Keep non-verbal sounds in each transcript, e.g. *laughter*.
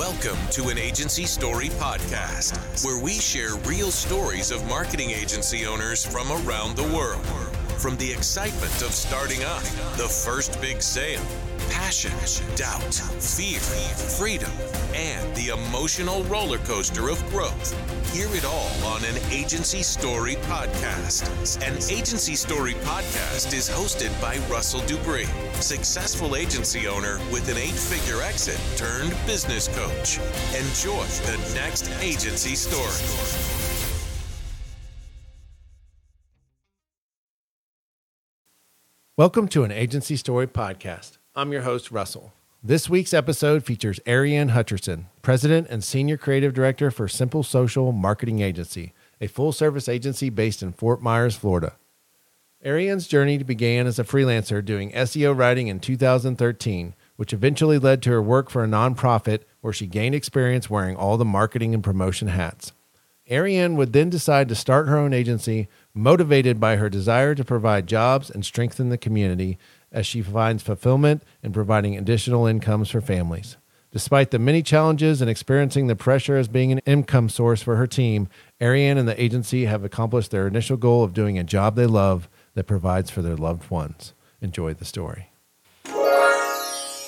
Welcome to an Agency Story podcast, where we share real stories of marketing agency owners from around the world. From the excitement of starting up, the first big sale, passion, doubt, fear, freedom, and the emotional roller coaster of growth. Hear it all on an Agency Story podcast. An Agency Story podcast is hosted by Russell Dupree, successful agency owner with an eight figure exit turned business coach. Enjoy the next Agency Story. Welcome to an Agency Story podcast. I'm your host, Russell. This week's episode features Arianne Hutcherson, President and Senior Creative Director for Simple Social Marketing Agency, a full service agency based in Fort Myers, Florida. Arianne's journey began as a freelancer doing SEO writing in 2013, which eventually led to her work for a nonprofit where she gained experience wearing all the marketing and promotion hats. Arianne would then decide to start her own agency, motivated by her desire to provide jobs and strengthen the community as she finds fulfillment in providing additional incomes for families. Despite the many challenges and experiencing the pressure as being an income source for her team, Arianne and the agency have accomplished their initial goal of doing a job they love that provides for their loved ones. Enjoy the story.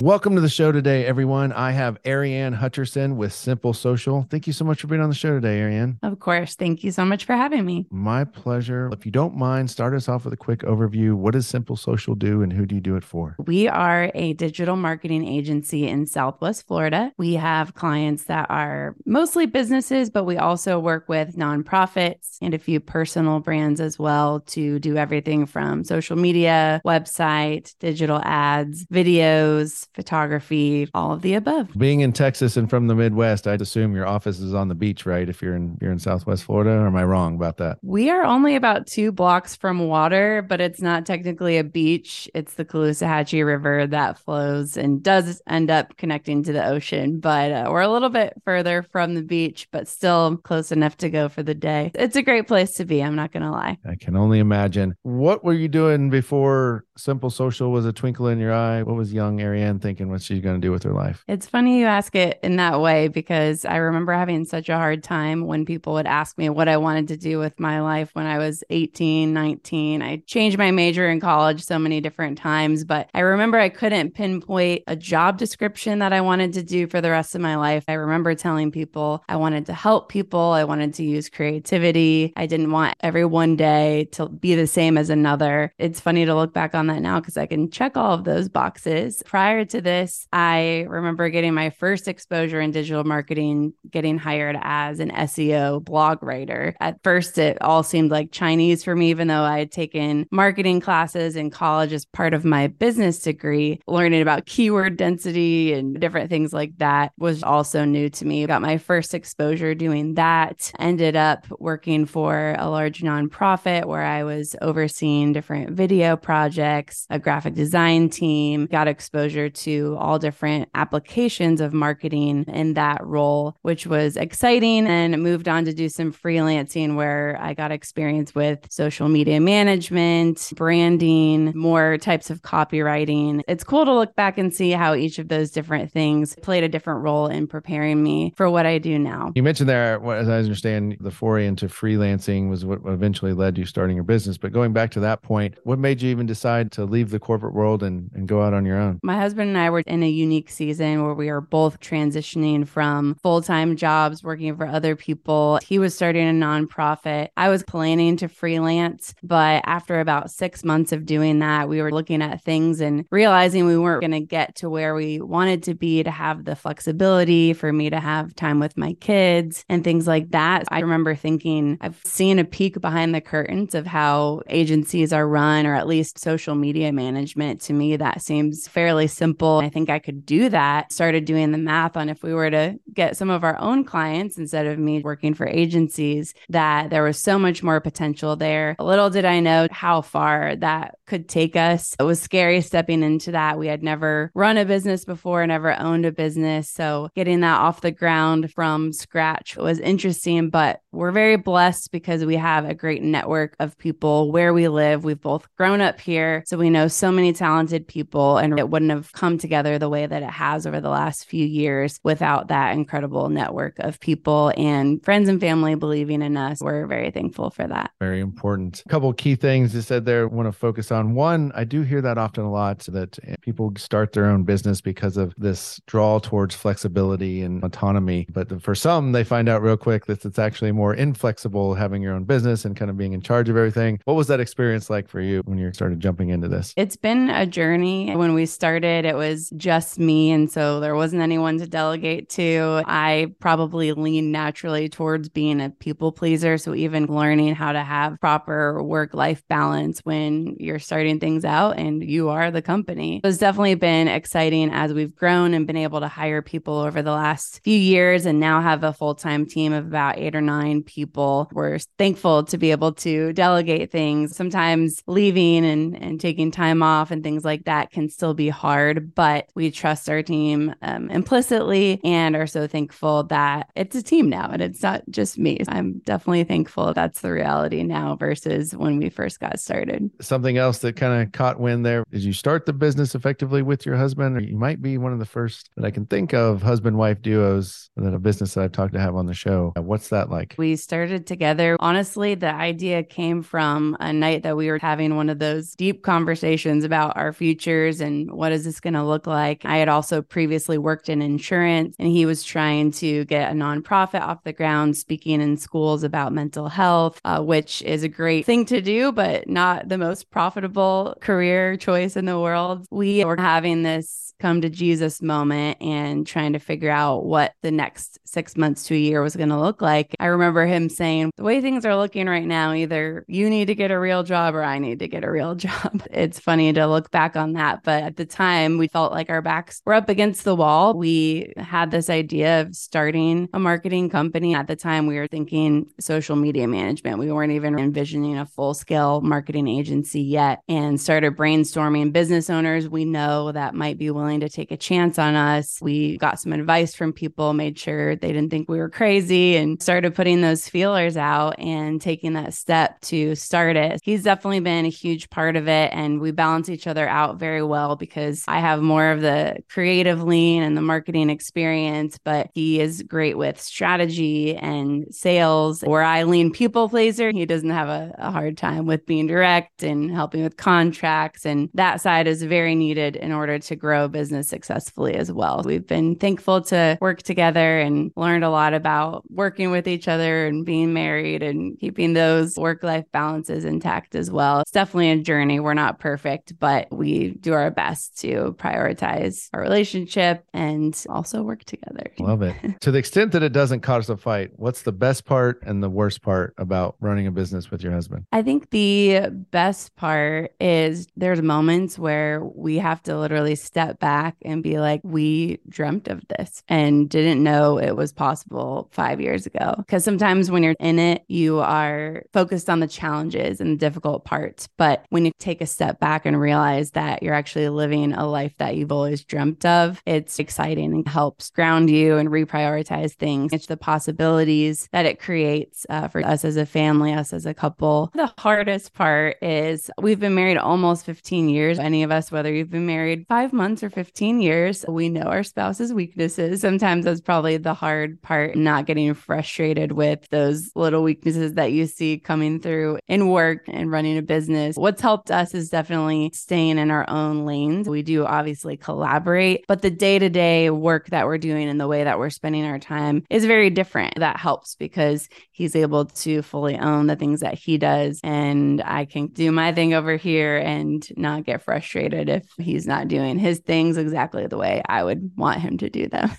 Welcome to the show today, everyone. I have Arianne Hutcherson with Simple Social. Thank you so much for being on the show today, Arianne. Of course. Thank you so much for having me. My pleasure. If you don't mind, start us off with a quick overview. What does Simple Social do and who do you do it for? We are a digital marketing agency in Southwest Florida. We have clients that are mostly businesses, but we also work with nonprofits and a few personal brands as well to do everything from social media, website, digital ads, videos photography, all of the above. Being in Texas and from the Midwest, I'd assume your office is on the beach, right? If you're in you're in Southwest Florida, or am I wrong about that? We are only about two blocks from water, but it's not technically a beach. It's the Caloosahatchee River that flows and does end up connecting to the ocean. But uh, we're a little bit further from the beach, but still close enough to go for the day. It's a great place to be. I'm not going to lie. I can only imagine. What were you doing before Simple Social was a twinkle in your eye? What was young Arianne thinking what she's going to do with her life? It's funny you ask it in that way because I remember having such a hard time when people would ask me what I wanted to do with my life when I was 18, 19. I changed my major in college so many different times, but I remember I couldn't pinpoint a job description that I wanted to do for the rest of my life. I remember telling people I wanted to help people, I wanted to use creativity. I didn't want every one day to be the same as another. It's funny to look back on that now because I can check all of those boxes. Prior this, I remember getting my first exposure in digital marketing, getting hired as an SEO blog writer. At first, it all seemed like Chinese for me, even though I had taken marketing classes in college as part of my business degree. Learning about keyword density and different things like that was also new to me. Got my first exposure doing that. Ended up working for a large nonprofit where I was overseeing different video projects, a graphic design team, got exposure to all different applications of marketing in that role, which was exciting. And moved on to do some freelancing where I got experience with social media management, branding, more types of copywriting. It's cool to look back and see how each of those different things played a different role in preparing me for what I do now. You mentioned there, as I understand, the foray into freelancing was what eventually led you starting your business. But going back to that point, what made you even decide to leave the corporate world and, and go out on your own? My husband and I were in a unique season where we are both transitioning from full time jobs working for other people. He was starting a nonprofit. I was planning to freelance, but after about six months of doing that, we were looking at things and realizing we weren't going to get to where we wanted to be to have the flexibility for me to have time with my kids and things like that. I remember thinking, I've seen a peek behind the curtains of how agencies are run, or at least social media management. To me, that seems fairly simple. I think I could do that. Started doing the math on if we were to get some of our own clients instead of me working for agencies, that there was so much more potential there. Little did I know how far that could take us. It was scary stepping into that. We had never run a business before, never owned a business. So getting that off the ground from scratch was interesting, but we're very blessed because we have a great network of people where we live. We've both grown up here. So we know so many talented people, and it wouldn't have come together the way that it has over the last few years without that incredible network of people and friends and family believing in us. We're very thankful for that. Very important. A couple key things you said there I want to focus on. One, I do hear that often a lot that eh, people start their own business because of this draw towards flexibility and autonomy. But for some, they find out real quick that it's actually more inflexible having your own business and kind of being in charge of everything. What was that experience like for you when you started jumping into this? It's been a journey. When we started, it was just me. And so there wasn't anyone to delegate to. I probably lean naturally towards being a people pleaser. So even learning how to have proper work life balance when you're starting things out and you are the company has definitely been exciting as we've grown and been able to hire people over the last few years and now have a full time team of about eight or nine people. We're thankful to be able to delegate things. Sometimes leaving and, and taking time off and things like that can still be hard, but we trust our team um, implicitly and are so thankful that it's a team now and it's not just me. I'm definitely thankful that's the reality now versus when we first got started. Something else that kind of caught wind there is you start the business effectively with your husband, or you might be one of the first that I can think of husband wife duos that a business that I've talked to have on the show. What's that like? We started together. Honestly, the idea came from a night that we were having one of those deep conversations about our futures and what is this going to look like. I had also previously worked in insurance and he was trying to get a nonprofit off the ground, speaking in schools about mental health, uh, which is a great thing to do, but not the most profitable career choice in the world. We were having this come to Jesus moment and trying to figure out what the next six months to a year was going to look like. I remember him saying, The way things are looking right now, either you need to get a real job or I need to get a real *laughs* job. It's funny to look back on that. But at the time, we felt like our backs were up against the wall. We had this idea of starting a marketing company. At the time, we were thinking social media management. We weren't even envisioning a full scale marketing agency yet and started brainstorming business owners we know that might be willing to take a chance on us. We got some advice from people, made sure they didn't think we were crazy, and started putting those feelers out and taking that step to start it. He's definitely been a huge part of it, and we balance each other out very well because I have more of the creative lean and the marketing experience, but he is great with strategy and sales. Where I lean people pleaser, he doesn't have a, a hard time with being direct and helping with contracts. And that side is very needed in order to grow business successfully as well. We've been thankful to work together and learned a lot about working with each other and being married and keeping those work life balances intact as well. It's definitely a journey. We're not perfect, but we do our best to prioritize our relationship and also work together. Love it. *laughs* to the extent that it doesn't cause a fight, what's the best part and the worst part about running a business with your husband? I think the best part is there's moments where we have to literally step back and be like, we dreamt of this and didn't know it was possible five years ago. Because sometimes when you're in it, you are focused on the challenges and the difficult parts. But when you take a step back and realize that you're actually living a life that you've always dreamt of, it's exciting and helps ground you and reprioritize things. It's the possibilities that it creates uh, for us as a family, us as a couple. The hardest part is we've been married almost 15 years. Any of us, whether you've been married five months or 15 years, we know our spouse's weaknesses. Sometimes that's probably the hard part, not getting frustrated with those little weaknesses that you see coming through in work and running a business. What's helped us is definitely staying in our own lanes. We do obviously collaborate, but the day to day work that we're doing and the way that we're spending our time is very different. That helps because he's able to fully own the things that he does. And I can do my thing over here and not get frustrated if he's not doing his things exactly the way I would want him to do them.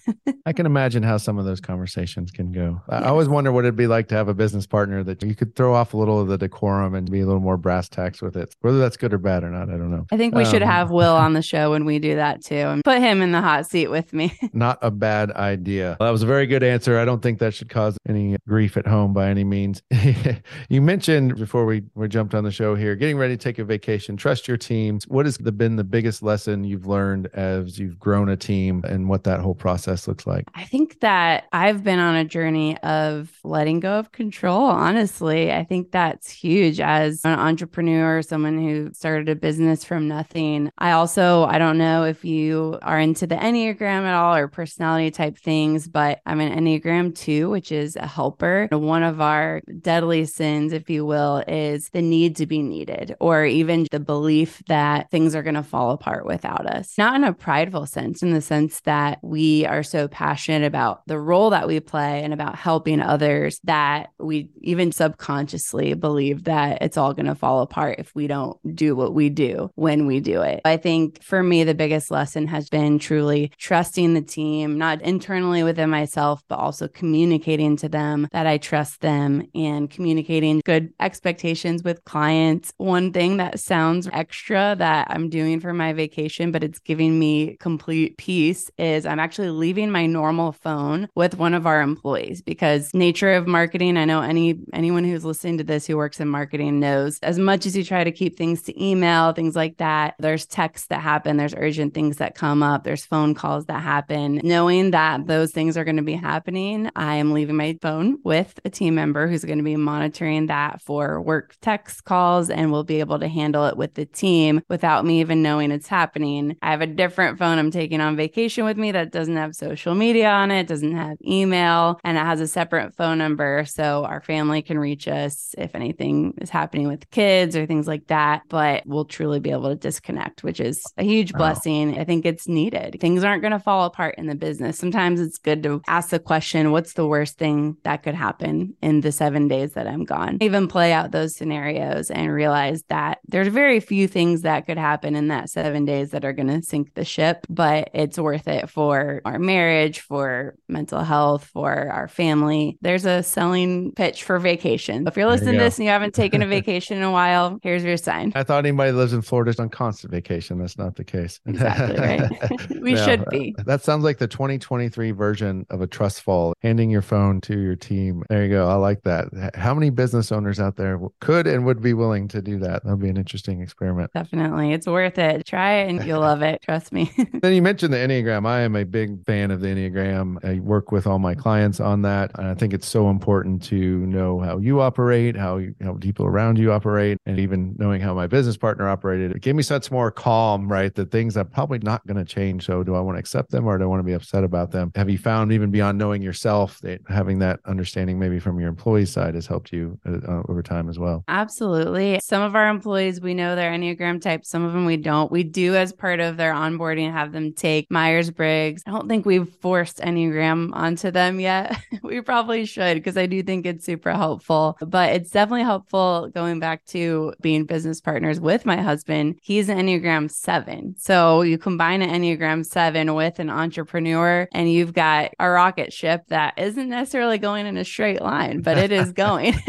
I can imagine how some of those conversations can go. I always wonder what it'd be like to have a business partner that you could throw off a little of the decorum and be a little more brass tacks with it. Whether that's good or bad or not, I don't know. I think we um, should have Will on the *laughs* show when we do that too and put him in the hot seat with me. *laughs* not a bad idea. Well, that was a very good answer. I don't think that should cause any grief at home by any means. *laughs* you mentioned before we, we jumped on the show here, getting ready to take a vacation, trust your team. What has been the biggest lesson you've learned as you've grown a team and what that whole process looks like? I think that I've been on a journey of letting go of control. Honestly, I think that's huge as an entrepreneur, someone who started a business from nothing. I also, I don't know if you are into the Enneagram at all or personality type things, but I'm an Enneagram 2, which is a helper. One of our deadly sins, if you will, is the need to be needed or even the belief that things are going to fall apart without us. Not a prideful sense, in the sense that we are so passionate about the role that we play and about helping others that we even subconsciously believe that it's all going to fall apart if we don't do what we do when we do it. I think for me, the biggest lesson has been truly trusting the team, not internally within myself, but also communicating to them that I trust them and communicating good expectations with clients. One thing that sounds extra that I'm doing for my vacation, but it's giving me complete peace is I'm actually leaving my normal phone with one of our employees because nature of marketing, I know any anyone who's listening to this who works in marketing knows as much as you try to keep things to email, things like that, there's texts that happen, there's urgent things that come up, there's phone calls that happen. Knowing that those things are going to be happening, I am leaving my phone with a team member who's going to be monitoring that for work text calls and will be able to handle it with the team without me even knowing it's happening. I have a different phone I'm taking on vacation with me that doesn't have social media on it, doesn't have email, and it has a separate phone number so our family can reach us if anything is happening with kids or things like that. But we'll truly be able to disconnect, which is a huge wow. blessing. I think it's needed. Things aren't going to fall apart in the business. Sometimes it's good to ask the question what's the worst thing that could happen in the seven days that I'm gone? Even play out those scenarios and realize that there's very few things that could happen in that seven days that are going to sink the ship, but it's worth it for our marriage, for mental health, for our family. There's a selling pitch for vacation. If you're listening you to this and you haven't taken a *laughs* vacation in a while, here's your sign. I thought anybody lives in Florida is on constant vacation. That's not the case. *laughs* Exactly right. we no, should be. That sounds like the 2023 version of a trust fall, handing your phone to your team. There you go. I like that. How many business owners out there could and would be willing to do that? That'd be an interesting experiment. Definitely. It's worth it. Try it and you'll love it. Trust me. *laughs* then you mentioned the Enneagram. I am a big fan of the Enneagram. I work with all my clients on that. And I think it's so important to know how you operate, how, you, how people around you operate, and even knowing how my business partner operated. It gave me such more calm, right? The things that probably not going to change. So do I want to accept them or do I want to be upset about them? Have you found even beyond knowing yourself that having that understanding maybe from your employee side has helped you uh, over time as well? Absolutely. Some of our employees, we know their Enneagram type. Some of them we don't. We do as part of their onboarding have them take Myers Briggs. I don't think we've forced Enneagram onto them yet. *laughs* we probably should because I do think it's super helpful. But it's definitely helpful going back to being business partners with my husband. He's an Enneagram 7. So you combine an Enneagram 7 with an entrepreneur, and you've got a rocket ship that isn't necessarily going in a straight line, but it is *laughs* going. *laughs*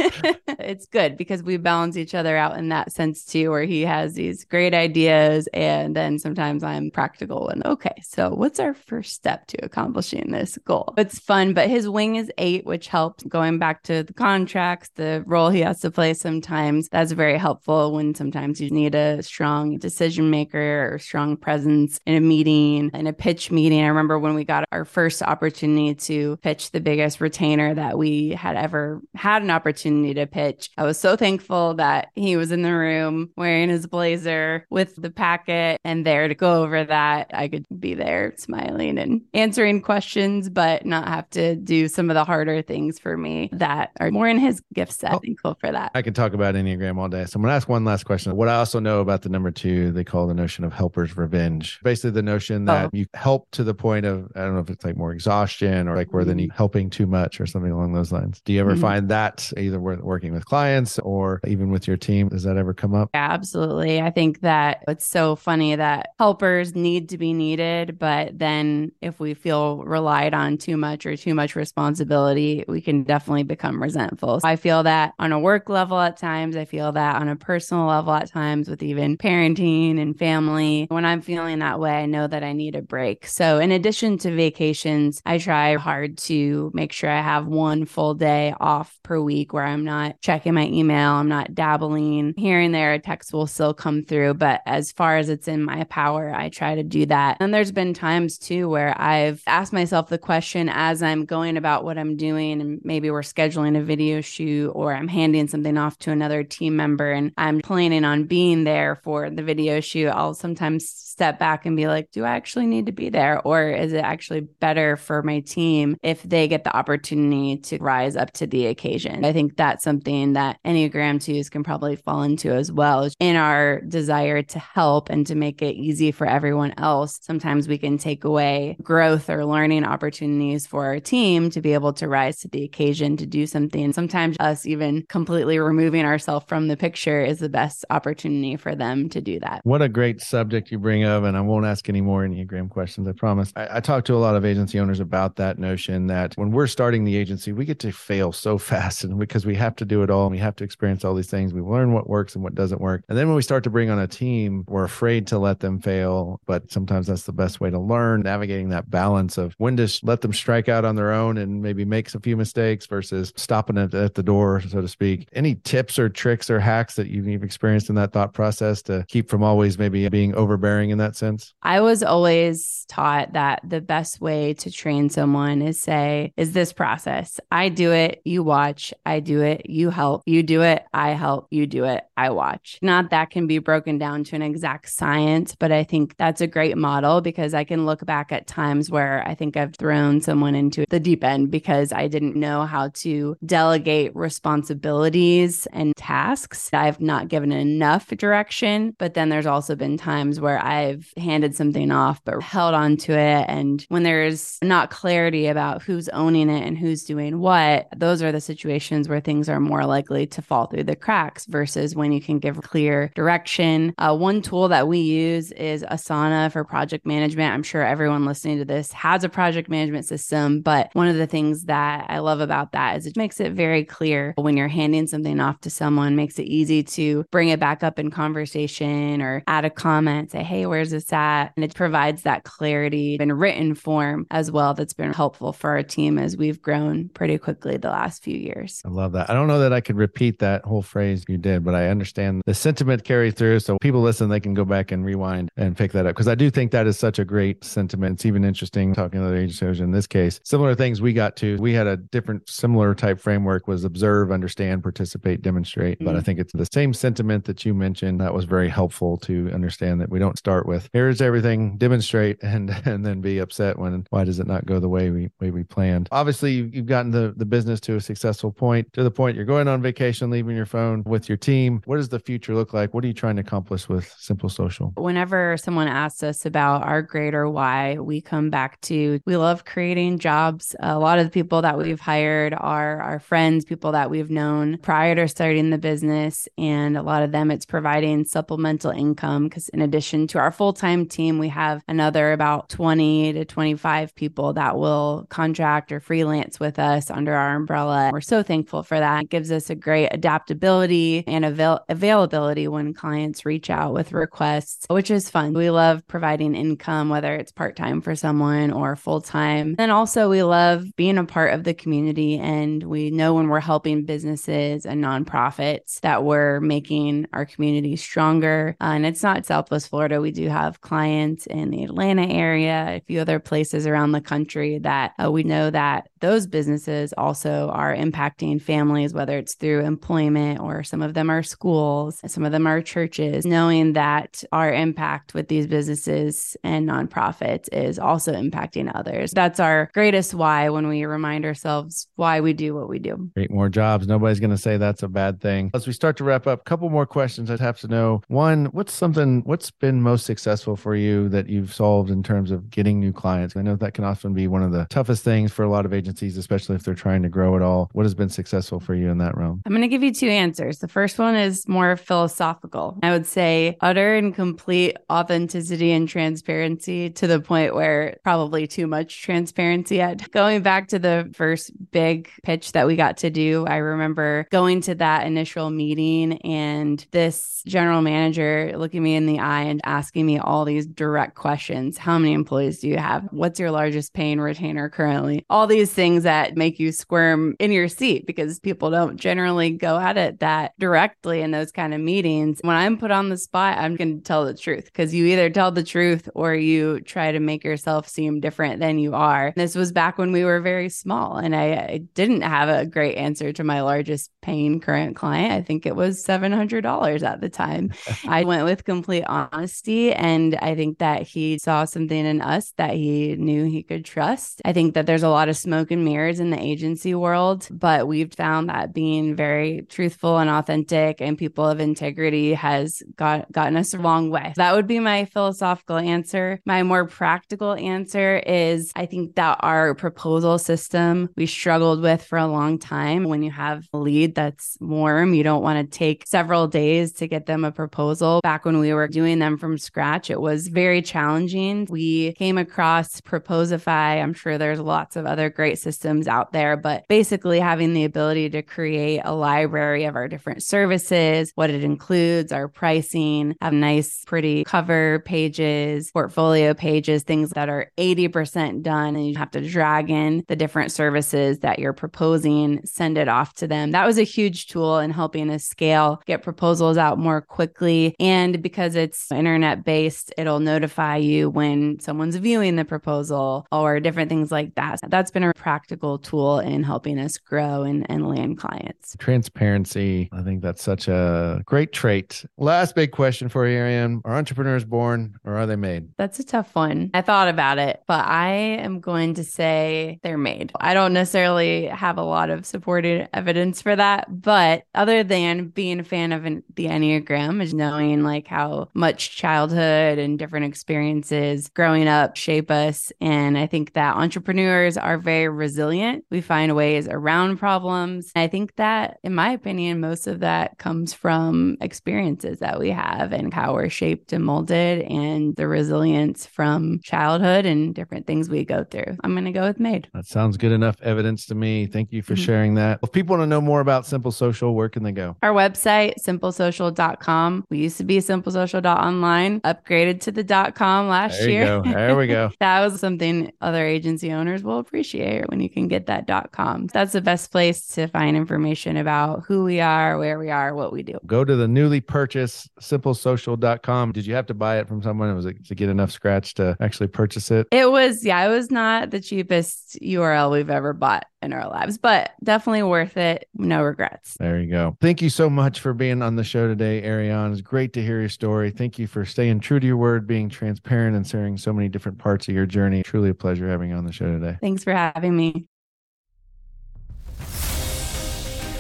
it's good because we balance each other out in that sense too, where he has these great ideas. And then sometimes I'm practical and okay, so what's our first step to accomplishing this goal? It's fun, but his wing is eight, which helps going back to the contracts, the role he has to play sometimes. That's very helpful when sometimes you need a strong decision maker or strong presence in a meeting, in a pitch meeting. I remember when we got our first opportunity to pitch the biggest retainer that we had ever had an opportunity to pitch. I was so thankful that he was in the room wearing his blazer with the packet and there to go over that. I could be there smiling and answering questions, but not have to do some of the harder things for me that are more in his gift set. Oh, thankful for that. I can talk about Enneagram all day. So I'm going to ask one last question. What I also know about the number two, they call the notion of helper's revenge. Basically, the notion that oh. you help to the point of, I don't know if it's like more exhaustion or like where then you mm-hmm. helping too much or something along those lines. Do you ever mm-hmm. find that either working with clients or even with your team? Does that ever come up? Yeah, absolutely. I think that it's so funny that helpers need to be needed, but then if we feel relied on too much or too much responsibility, we can definitely become resentful. So I feel that on a work level at times, I feel that on a personal level at times with even parenting and family. When I'm feeling that way, I know that I need a break. So in addition to vacations, I try hard to make sure I have one full day off per week where I'm not checking my email, I'm not dabbling here and there. A text will still come through, but as far as it's in my power, I try to do that. And there's been times too where I've asked myself the question as I'm going about what I'm doing, and maybe we're scheduling a video shoot or I'm handing something off to another team member and I'm planning on being there for the video shoot. I'll sometimes step back and be like, do I actually need to be there? Or is it actually better for my team if they get the opportunity to rise up to the occasion? I think that's something that Enneagram 2s can probably fall into as well. In our desire to help and to make it easy for everyone else, sometimes we can take away growth or learning opportunities for our team to be able to rise to the occasion to do something. Sometimes us even completely removing ourselves from the picture is the best opportunity for them to do that. What a great subject you bring up. and I won't ask any more Enneagram questions, I promise. I, I talk to a lot of agency owners about that notion that when we're starting the agency, we get to fail so *laughs* fast and because we have to do it all and we have to experience all these things. We learn what works and what doesn't work. And then when we start to bring on a team, we're afraid to let them fail, but sometimes that's the best way to learn, navigating that balance of when to let them strike out on their own and maybe make a few mistakes versus stopping it at the door, so to speak. Any tips or tricks or hacks that you've experienced in that thought process to keep from always maybe being overbearing in that sense? I was always taught that the best way to train someone is say, is this process. I do it, you watch, I do it, you help, you do it, I help, you do it, I watch. Not that can be broken down to an exact science, but I think that's a great model because I can look back at times where I think I've thrown someone into the deep end because I didn't know how to delegate responsibilities and tasks. I've not given enough direction, but then there's also been times where I've handed something off but held on to it. And when there's not clarity about who's owning it and who's doing what, those are the situations where things are more likely to fall through the cracks versus when you can give clear direction. Uh, one tool that we use is Asana for project management. I'm sure everyone listening to this has a project management system, but one of the things that I love about that is it makes it very clear when you're handing something off to someone, makes it easy to bring it back up in conversation or add a comment, say, hey, where's this at? And it provides that clarity in written form as well that's been helpful for our team as we've grown pretty quickly the last few years. I love that. I don't know that I could repeat that whole phrase you did, but I understand the sentiment carries through. So people listen, they can go back and rewind and pick that up because I do think that is such a great sentiment. It's even interesting talking to other agencies in this case. Similar things we got to, we had a different, similar type framework was observe, understand, participate, demonstrate. Mm-hmm. But I mm. think it's the same sentiment that you mentioned that was very helpful to understand that we don't start with here's everything, demonstrate, *laughs* and and then be upset when why does it not go the way we way we planned. Obviously, you've gotten the the business to a successful point, to the point you're going on vacation, leaving your phone with your team. What does the future look like? What are you trying to accomplish with Simple Social? Whenever someone asks us about our greater why, we come back to we love creating jobs. A lot of the people that we've hired are our friends, people that we've known prior to starting the business. And a lot of them, it's providing supplemental income because, in addition to our full time team, we have another about 20 to 25 people that will contract or freelance with us under our umbrella. We're so thankful for that. It gives us a great adaptability and avail- availability when clients reach out with requests, which is fun. We love providing income, whether it's part time for someone or full time. And also, we love being a part of the community. And we know when we're helping businesses and nonprofits that we're making our community stronger. Uh, and it's not Southwest Florida. We do have clients in the Atlanta area, a few other places around the country that uh, we know that those businesses also are impacting families, whether it's through employment or some of them are schools, some of them are churches, knowing that our impact with these businesses and nonprofits is also impacting others. That's our greatest why when we remind ourselves why we do what we do. Create more jobs. Nobody's going to say that's a bad thing. As we start to wrap up, a couple more questions I'd have to know. One, what's something, what's been most successful for you that you've solved in terms of getting new clients? I know that can often be one of the toughest things for a lot of agencies agencies, especially if they're trying to grow at all? What has been successful for you in that realm? I'm going to give you two answers. The first one is more philosophical. I would say utter and complete authenticity and transparency to the point where probably too much transparency. At going back to the first big pitch that we got to do, I remember going to that initial meeting and this general manager looking me in the eye and asking me all these direct questions. How many employees do you have? What's your largest paying retainer currently? All these things that make you squirm in your seat because people don't generally go at it that directly in those kind of meetings. When I'm put on the spot, I'm going to tell the truth because you either either tell the truth or you try to make yourself seem different than you are. This was back when we were very small, and I, I didn't have a great answer to my largest paying current client. I think it was $700 at the time. *laughs* I went with complete honesty, and I think that he saw something in us that he knew he could trust. I think that there's a lot of smoke and mirrors in the agency world, but we've found that being very truthful and authentic and people of integrity has got gotten us a long way. That would be my philosophical answer. My more practical answer is I think that our proposal system we struggled with for a long time. When you have a lead that's warm, you don't want to take several days to get them a proposal. Back when we were doing them from scratch, it was very challenging. We came across Proposify. I'm sure there's lots of other great systems out there, but basically having the ability to create a library of our different services, what it includes, our pricing, have nice, pretty cover pages, portfolio pages, things that are 80% done. And you have to drag in the different services that you're proposing, send it off to them. That was a huge tool in helping us scale, get proposals out more quickly. And because it's internet based, it'll notify you when someone's viewing the proposal or different things like that. That's been a practical tool in helping us grow and, and land clients. Transparency. I think that's such a great trait. Last big question for you, Arianne. Are entrepreneurs born or are they made? That's a tough one. I thought about it, but I am going to say they're made. I don't necessarily have a lot of supported evidence for that, but other than being a fan of an, the Enneagram, is knowing like how much childhood and different experiences growing up shape us. And I think that entrepreneurs are very resilient. We find ways around problems. I think that, in my opinion, most of that comes from experiences that we have and how we're shaped and molded and the resilience from childhood and different things we go through. I'm going to go with made. That sounds good enough evidence to me. Thank you for Mhm. sharing that. If people want to know more about Simple Social, where can they go? Our website, simplesocial.com. We used to be simplesocial.online, upgraded to the .com last There you year. go. There we go. *laughs* that was something other agency owners will appreciate when you can get that .com. That's the best place to find information about who we are, where we are, what we do. Go to the newly purchased simplesocial.com. Did you have to buy it from someone? It was it to get enough scratch to actually purchase it? It was, yeah, it was not the cheapest URL we've ever bought in our lives, but definitely worth it. No regrets. There you go. Thank you so much for being on the show today, Arianne. It's great to hear your story. Thank you for staying true to your word, being transparent, and sharing so many different parts of your journey. Truly a pleasure having you on the show today. Thanks for having me.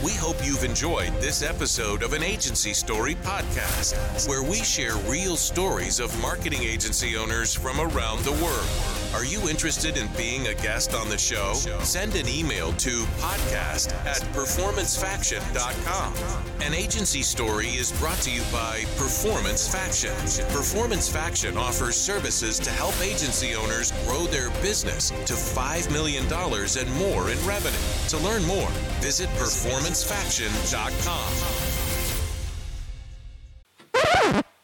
We hope you've enjoyed this episode of an Agency Story podcast, where we share real stories of marketing agency owners from around the world. Are you interested in being a guest on the show? Send an email to podcast at performancefaction.com. An agency story is brought to you by Performance Faction. Performance Faction offers services to help agency owners grow their business to $5 million and more in revenue. To learn more, visit performancefaction.com.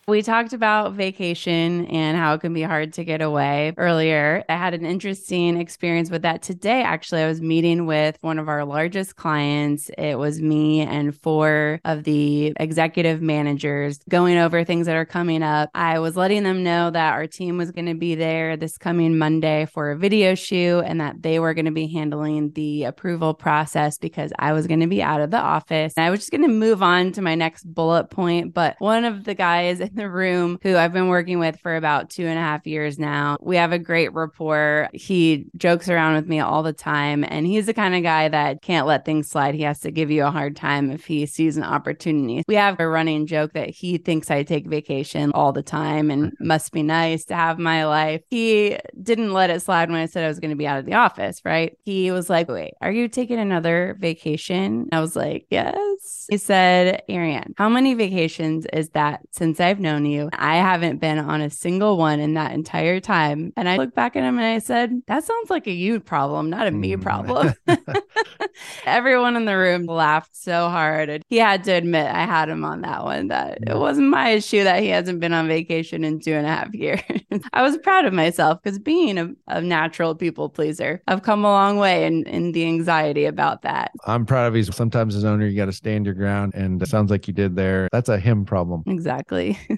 We talked about vacation and how it can be hard to get away earlier. I had an interesting experience with that today. Actually, I was meeting with one of our largest clients. It was me and four of the executive managers going over things that are coming up. I was letting them know that our team was going to be there this coming Monday for a video shoot and that they were going to be handling the approval process because I was going to be out of the office. And I was just going to move on to my next bullet point. But one of the guys in the room who I've been working with for about two and a half years now. We have a great rapport. He jokes around with me all the time, and he's the kind of guy that can't let things slide. He has to give you a hard time if he sees an opportunity. We have a running joke that he thinks I take vacation all the time and must be nice to have my life. He didn't let it slide when I said I was going to be out of the office, right? He was like, Wait, are you taking another vacation? I was like, Yes. He said, Arianne, how many vacations is that since I've known you? I haven't been on a single one in that entire time. And I looked back at him and I said, That sounds like a you problem, not a me Mm. problem. *laughs* Everyone in the room laughed so hard. And he had to admit I had him on that one, that it wasn't my issue that he hasn't been on vacation in two and a half *laughs* years. I was proud of myself because being a, a natural people pleaser, I've come a long way in, in the anxiety about that. I'm proud of you. Sometimes as owner, you got to stand your ground, and it sounds like you did there. That's a him problem. Exactly. *laughs*